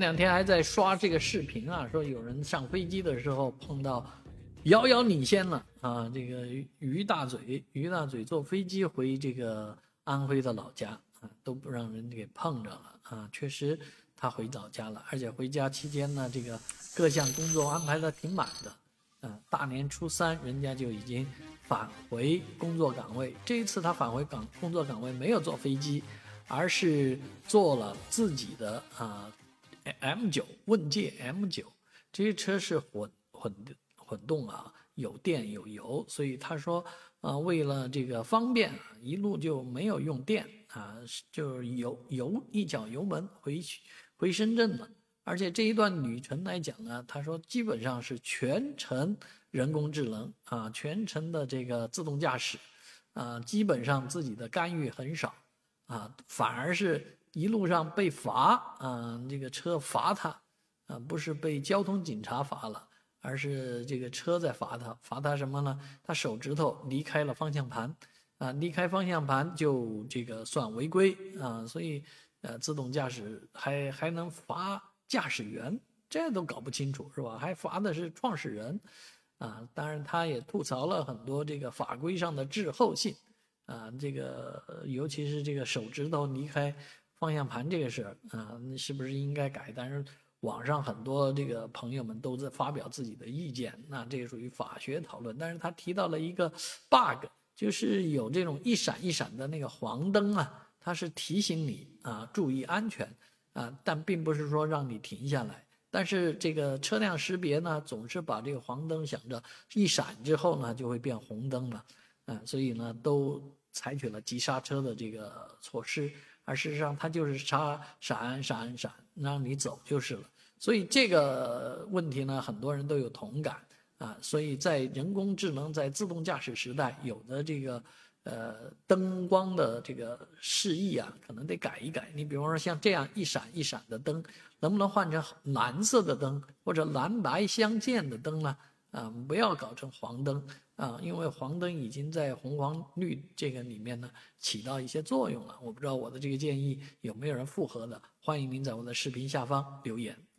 这两天还在刷这个视频啊，说有人上飞机的时候碰到遥遥领先了啊，这个于大嘴，于大嘴坐飞机回这个安徽的老家啊，都不让人给碰着了啊。确实，他回老家了，而且回家期间呢，这个各项工作安排的挺满的，啊，大年初三人家就已经返回工作岗位。这一次他返回岗工作岗位没有坐飞机，而是坐了自己的啊。M 九问界 M 九，这些车是混混混动啊，有电有油，所以他说啊，为了这个方便，一路就没有用电啊，就是油油一脚油门回去回深圳了。而且这一段旅程来讲呢，他说基本上是全程人工智能啊，全程的这个自动驾驶啊，基本上自己的干预很少啊，反而是。一路上被罚啊，这个车罚他，啊，不是被交通警察罚了，而是这个车在罚他，罚他什么呢？他手指头离开了方向盘，啊，离开方向盘就这个算违规啊，所以呃，自动驾驶还还能罚驾驶员，这都搞不清楚是吧？还罚的是创始人，啊，当然他也吐槽了很多这个法规上的滞后性，啊，这个尤其是这个手指头离开。方向盘这个事儿啊，那是不是应该改？但是网上很多这个朋友们都在发表自己的意见，那这个属于法学讨论。但是他提到了一个 bug，就是有这种一闪一闪的那个黄灯啊，它是提醒你啊注意安全啊，但并不是说让你停下来。但是这个车辆识别呢，总是把这个黄灯想着一闪之后呢就会变红灯了，啊，所以呢都采取了急刹车的这个措施。而事实上，它就是刹闪闪闪，让你走就是了。所以这个问题呢，很多人都有同感啊。所以在人工智能在自动驾驶时代，有的这个呃灯光的这个示意啊，可能得改一改。你比方说像这样一闪一闪的灯，能不能换成蓝色的灯或者蓝白相间的灯呢？啊，不要搞成黄灯啊，因为黄灯已经在红黄绿这个里面呢起到一些作用了。我不知道我的这个建议有没有人附和的，欢迎您在我的视频下方留言。